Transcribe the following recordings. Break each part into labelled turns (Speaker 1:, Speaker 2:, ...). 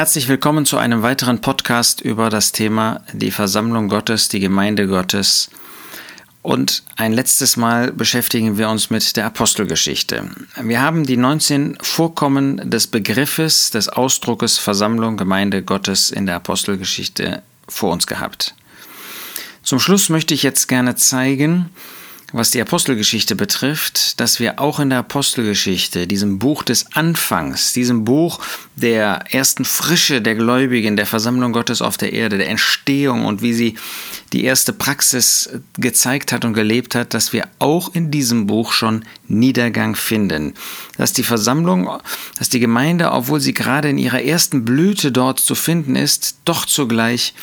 Speaker 1: Herzlich willkommen zu einem weiteren Podcast über das Thema die Versammlung Gottes, die Gemeinde Gottes. Und ein letztes Mal beschäftigen wir uns mit der Apostelgeschichte. Wir haben die 19 Vorkommen des Begriffes, des Ausdruckes Versammlung, Gemeinde Gottes in der Apostelgeschichte vor uns gehabt. Zum Schluss möchte ich jetzt gerne zeigen, was die Apostelgeschichte betrifft, dass wir auch in der Apostelgeschichte, diesem Buch des Anfangs, diesem Buch der ersten Frische der Gläubigen, der Versammlung Gottes auf der Erde, der Entstehung und wie sie die erste Praxis gezeigt hat und gelebt hat, dass wir auch in diesem Buch schon Niedergang finden. Dass die Versammlung, dass die Gemeinde, obwohl sie gerade in ihrer ersten Blüte dort zu finden ist, doch zugleich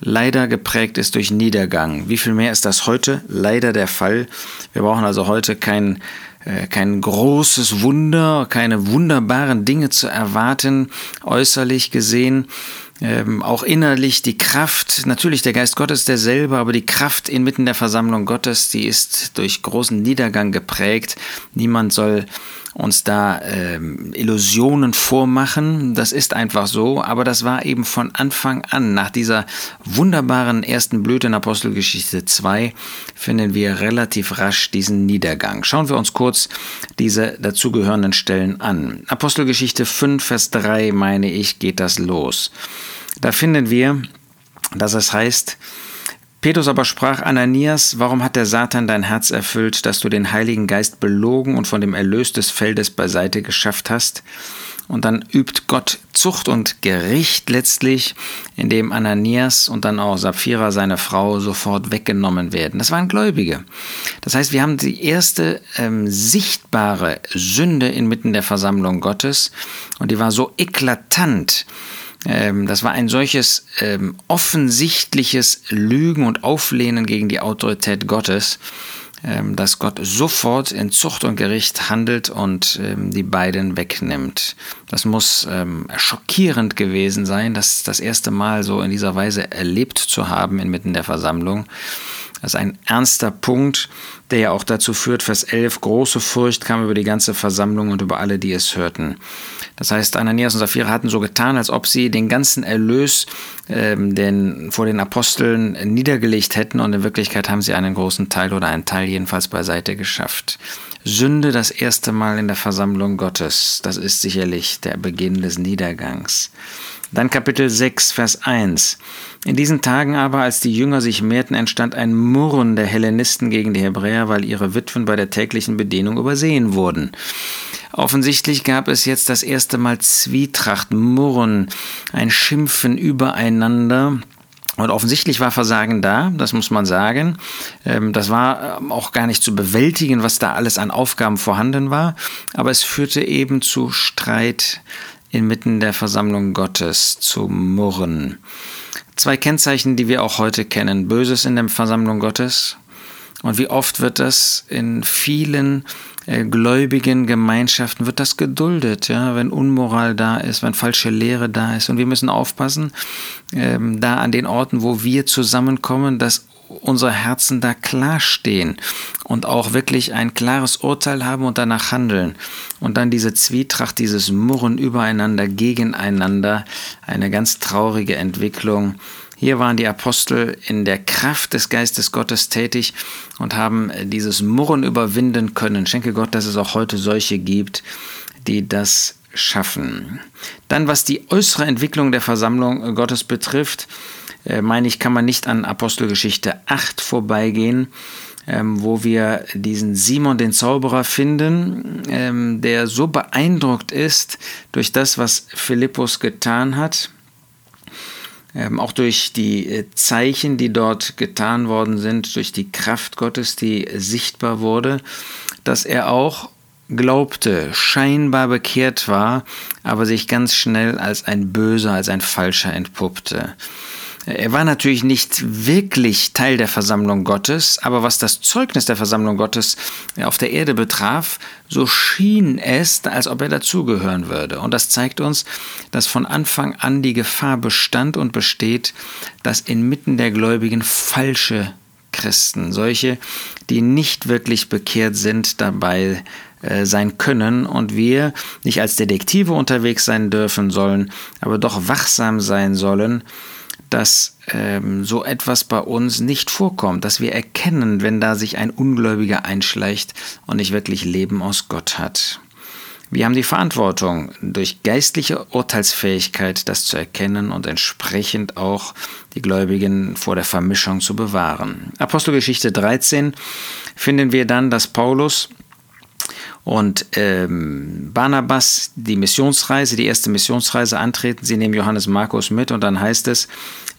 Speaker 1: leider geprägt ist durch Niedergang. Wie viel mehr ist das heute leider der Fall? Wir brauchen also heute kein, äh, kein großes Wunder, keine wunderbaren Dinge zu erwarten, äußerlich gesehen. Ähm, auch innerlich die Kraft, natürlich der Geist Gottes derselbe, aber die Kraft inmitten der Versammlung Gottes, die ist durch großen Niedergang geprägt. Niemand soll uns da ähm, Illusionen vormachen. Das ist einfach so, aber das war eben von Anfang an. Nach dieser wunderbaren ersten Blüte in Apostelgeschichte 2 finden wir relativ rasch diesen Niedergang. Schauen wir uns kurz diese dazugehörenden Stellen an. Apostelgeschichte 5, Vers 3, meine ich, geht das los. Da finden wir, dass es heißt, Petrus aber sprach, Ananias, warum hat der Satan dein Herz erfüllt, dass du den Heiligen Geist belogen und von dem Erlös des Feldes beiseite geschafft hast? Und dann übt Gott Zucht und Gericht letztlich, indem Ananias und dann auch Sapphira, seine Frau, sofort weggenommen werden. Das waren Gläubige. Das heißt, wir haben die erste ähm, sichtbare Sünde inmitten der Versammlung Gottes und die war so eklatant, das war ein solches ähm, offensichtliches Lügen und Auflehnen gegen die Autorität Gottes, ähm, dass Gott sofort in Zucht und Gericht handelt und ähm, die beiden wegnimmt. Das muss ähm, schockierend gewesen sein, das das erste Mal so in dieser Weise erlebt zu haben inmitten der Versammlung. Das ist ein ernster Punkt, der ja auch dazu führt, Vers 11, große Furcht kam über die ganze Versammlung und über alle, die es hörten. Das heißt, Ananias und Sapphira hatten so getan, als ob sie den ganzen Erlös ähm, den, vor den Aposteln niedergelegt hätten und in Wirklichkeit haben sie einen großen Teil oder einen Teil jedenfalls beiseite geschafft. Sünde das erste Mal in der Versammlung Gottes, das ist sicherlich der Beginn des Niedergangs. Dann Kapitel 6, Vers 1. In diesen Tagen aber, als die Jünger sich mehrten, entstand ein Murren der Hellenisten gegen die Hebräer, weil ihre Witwen bei der täglichen Bedienung übersehen wurden. Offensichtlich gab es jetzt das erste Mal Zwietracht, Murren, ein Schimpfen übereinander. Und offensichtlich war Versagen da, das muss man sagen. Ähm, das war ähm, auch gar nicht zu bewältigen, was da alles an Aufgaben vorhanden war. Aber es führte eben zu Streit inmitten der Versammlung Gottes, zu Murren. Zwei Kennzeichen, die wir auch heute kennen. Böses in der Versammlung Gottes. Und wie oft wird das in vielen äh, gläubigen Gemeinschaften wird das geduldet, ja, wenn Unmoral da ist, wenn falsche Lehre da ist. Und wir müssen aufpassen, ähm, da an den Orten, wo wir zusammenkommen, dass unsere Herzen da klar stehen und auch wirklich ein klares Urteil haben und danach handeln. Und dann diese Zwietracht, dieses Murren übereinander, gegeneinander, eine ganz traurige Entwicklung. Hier waren die Apostel in der Kraft des Geistes Gottes tätig und haben dieses Murren überwinden können. Schenke Gott, dass es auch heute solche gibt, die das schaffen. Dann, was die äußere Entwicklung der Versammlung Gottes betrifft, meine ich, kann man nicht an Apostelgeschichte 8 vorbeigehen, ähm, wo wir diesen Simon den Zauberer finden, ähm, der so beeindruckt ist durch das, was Philippus getan hat. Ähm, auch durch die äh, Zeichen, die dort getan worden sind, durch die Kraft Gottes, die sichtbar wurde, dass er auch glaubte, scheinbar bekehrt war, aber sich ganz schnell als ein Böser, als ein Falscher entpuppte. Er war natürlich nicht wirklich Teil der Versammlung Gottes, aber was das Zeugnis der Versammlung Gottes auf der Erde betraf, so schien es, als ob er dazugehören würde. Und das zeigt uns, dass von Anfang an die Gefahr bestand und besteht, dass inmitten der Gläubigen falsche Christen, solche, die nicht wirklich bekehrt sind, dabei äh, sein können und wir nicht als Detektive unterwegs sein dürfen sollen, aber doch wachsam sein sollen, dass ähm, so etwas bei uns nicht vorkommt, dass wir erkennen, wenn da sich ein Ungläubiger einschleicht und nicht wirklich Leben aus Gott hat. Wir haben die Verantwortung, durch geistliche Urteilsfähigkeit das zu erkennen und entsprechend auch die Gläubigen vor der Vermischung zu bewahren. Apostelgeschichte 13 finden wir dann, dass Paulus und ähm, Barnabas die Missionsreise, die erste Missionsreise antreten. Sie nehmen Johannes Markus mit und dann heißt es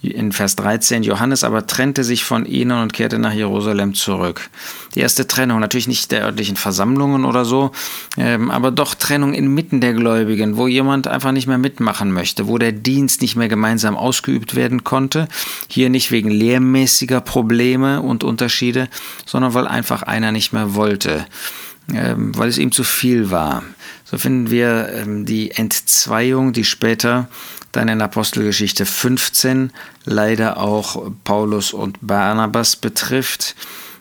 Speaker 1: in Vers 13, Johannes aber trennte sich von ihnen und kehrte nach Jerusalem zurück. Die erste Trennung, natürlich nicht der örtlichen Versammlungen oder so, ähm, aber doch Trennung inmitten der Gläubigen, wo jemand einfach nicht mehr mitmachen möchte, wo der Dienst nicht mehr gemeinsam ausgeübt werden konnte. Hier nicht wegen lehrmäßiger Probleme und Unterschiede, sondern weil einfach einer nicht mehr wollte. Ähm, weil es ihm zu viel war. So finden wir ähm, die Entzweiung, die später dann in Apostelgeschichte 15 leider auch Paulus und Barnabas betrifft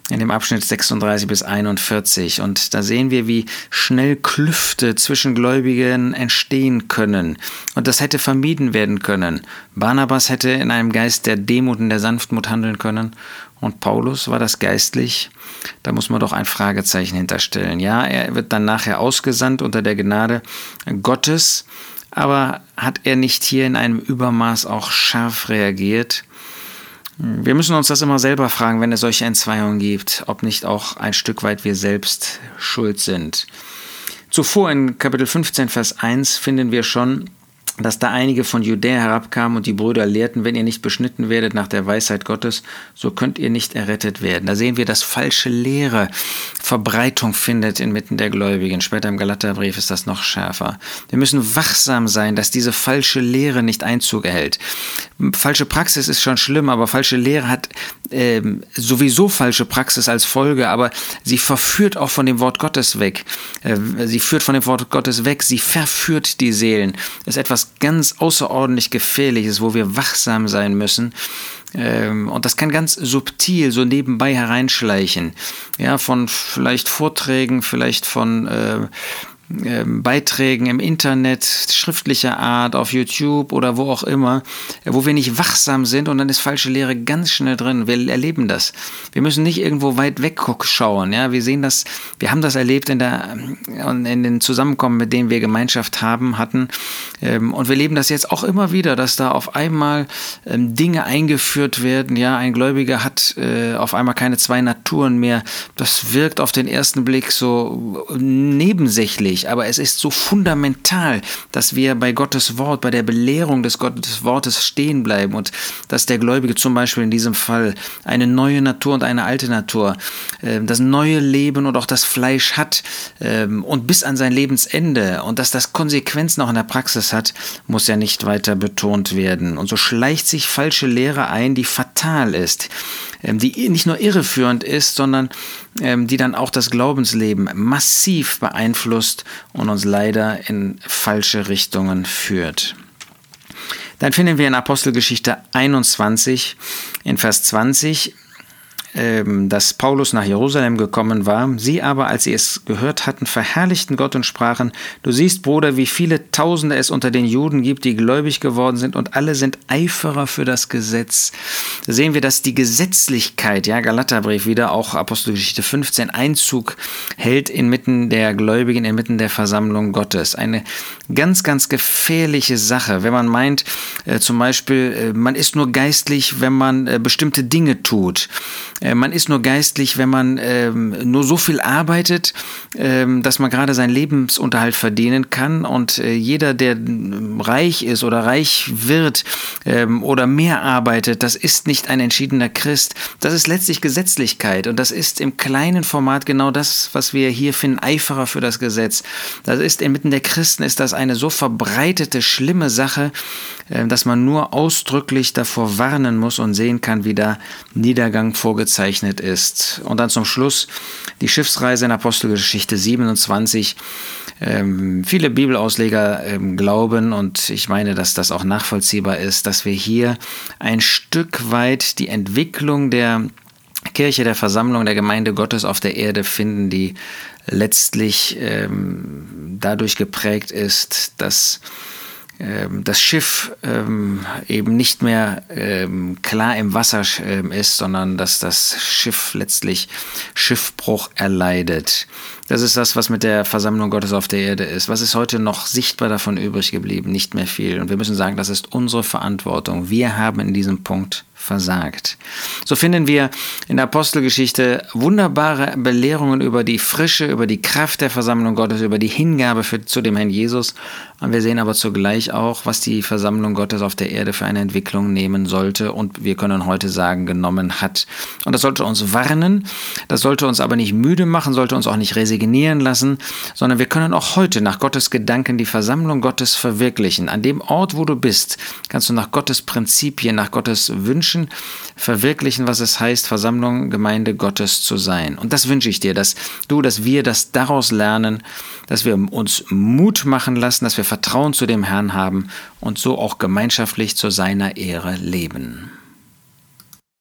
Speaker 1: in dem Abschnitt 36 bis 41. Und da sehen wir, wie schnell Klüfte zwischen Gläubigen entstehen können. Und das hätte vermieden werden können. Barnabas hätte in einem Geist der Demut und der Sanftmut handeln können. Und Paulus war das geistlich? Da muss man doch ein Fragezeichen hinterstellen. Ja, er wird dann nachher ausgesandt unter der Gnade Gottes. Aber hat er nicht hier in einem Übermaß auch scharf reagiert? Wir müssen uns das immer selber fragen, wenn es solche Entzweiungen gibt, ob nicht auch ein Stück weit wir selbst schuld sind. Zuvor in Kapitel 15, Vers 1 finden wir schon, dass da einige von Judäa herabkamen und die Brüder lehrten, wenn ihr nicht beschnitten werdet nach der Weisheit Gottes, so könnt ihr nicht errettet werden. Da sehen wir, dass falsche Lehre Verbreitung findet inmitten der Gläubigen. Später im Galaterbrief ist das noch schärfer. Wir müssen wachsam sein, dass diese falsche Lehre nicht Einzug erhält. Falsche Praxis ist schon schlimm, aber falsche Lehre hat äh, sowieso falsche Praxis als Folge, aber sie verführt auch von dem Wort Gottes weg. Äh, sie führt von dem Wort Gottes weg, sie verführt die Seelen. Das ist etwas ganz außerordentlich Gefährliches, wo wir wachsam sein müssen. Ähm, und das kann ganz subtil so nebenbei hereinschleichen. Ja, von vielleicht Vorträgen, vielleicht von äh, Beiträgen im Internet, schriftlicher Art, auf YouTube oder wo auch immer, äh, wo wir nicht wachsam sind und dann ist falsche Lehre ganz schnell drin. Wir erleben das. Wir müssen nicht irgendwo weit weg schauen. Ja, wir sehen das, wir haben das erlebt in, der, in den Zusammenkommen, mit denen wir Gemeinschaft haben, hatten. Ähm, und wir leben das jetzt auch immer wieder, dass da auf einmal ähm, Dinge eingeführt werden. Ja, ein Gläubiger hat äh, auf einmal keine zwei Naturen mehr. Das wirkt auf den ersten Blick so nebensächlich wichtig, aber es ist so fundamental, dass wir bei Gottes Wort, bei der Belehrung des Gottes Wortes stehen bleiben und dass der Gläubige zum Beispiel in diesem Fall eine neue Natur und eine alte Natur, ähm, das neue Leben und auch das Fleisch hat ähm, und bis an sein Lebensende und dass das Konsequenzen auch in der Praxis hat, muss ja nicht weiter betont werden. Und so schleicht sich falsche Lehre ein, die fatal ist, ähm, die nicht nur irreführend ist, sondern die dann auch das Glaubensleben massiv beeinflusst und uns leider in falsche Richtungen führt. Dann finden wir in Apostelgeschichte 21 in Vers 20, ähm, dass Paulus nach Jerusalem gekommen war. Sie aber, als sie es gehört hatten, verherrlichten Gott und sprachen, du siehst, Bruder, wie viele Tausende es unter den Juden gibt, die gläubig geworden sind und alle sind Eiferer für das Gesetz. Da sehen wir, dass die Gesetzlichkeit, ja, Galaterbrief wieder, auch Apostelgeschichte 15, Einzug hält inmitten der Gläubigen, inmitten der Versammlung Gottes. Eine ganz, ganz gefährliche Sache, wenn man meint, zum Beispiel, äh, man ist nur geistlich, wenn man äh, bestimmte Dinge tut. Äh, man ist nur geistlich, wenn man ähm, nur so viel arbeitet, ähm, dass man gerade seinen Lebensunterhalt verdienen kann. Und äh, jeder, der ähm, reich ist oder reich wird oder mehr arbeitet, das ist nicht ein entschiedener Christ. Das ist letztlich Gesetzlichkeit. Und das ist im kleinen Format genau das, was wir hier finden, Eiferer für das Gesetz. Das ist inmitten der Christen ist das eine so verbreitete, schlimme Sache, äh, dass man nur ausdrücklich davor warnen muss und sehen kann, wie da Niedergang vorgezeichnet ist. Und dann zum Schluss die Schiffsreise in Apostelgeschichte 27. Ähm, viele Bibelausleger ähm, glauben, und ich meine, dass das auch nachvollziehbar ist, dass wir hier ein Stück weit die Entwicklung der Kirche, der Versammlung der Gemeinde Gottes auf der Erde finden, die letztlich ähm, dadurch geprägt ist, dass das Schiff ähm, eben nicht mehr ähm, klar im Wasser ähm, ist, sondern dass das Schiff letztlich Schiffbruch erleidet. Das ist das, was mit der Versammlung Gottes auf der Erde ist. Was ist heute noch sichtbar davon übrig geblieben? Nicht mehr viel. Und wir müssen sagen, das ist unsere Verantwortung. Wir haben in diesem Punkt versagt. So finden wir in der Apostelgeschichte wunderbare Belehrungen über die Frische, über die Kraft der Versammlung Gottes, über die Hingabe für, zu dem Herrn Jesus. Und wir sehen aber zugleich auch, was die Versammlung Gottes auf der Erde für eine Entwicklung nehmen sollte und wir können heute sagen, genommen hat. Und das sollte uns warnen, das sollte uns aber nicht müde machen, sollte uns auch nicht resignieren lassen, sondern wir können auch heute nach Gottes Gedanken die Versammlung Gottes verwirklichen. An dem Ort, wo du bist, kannst du nach Gottes Prinzipien, nach Gottes Wünschen, Menschen verwirklichen, was es heißt, Versammlung, Gemeinde Gottes zu sein. Und das wünsche ich dir, dass du, dass wir das daraus lernen, dass wir uns Mut machen lassen, dass wir Vertrauen zu dem Herrn haben und so auch gemeinschaftlich zu seiner Ehre leben.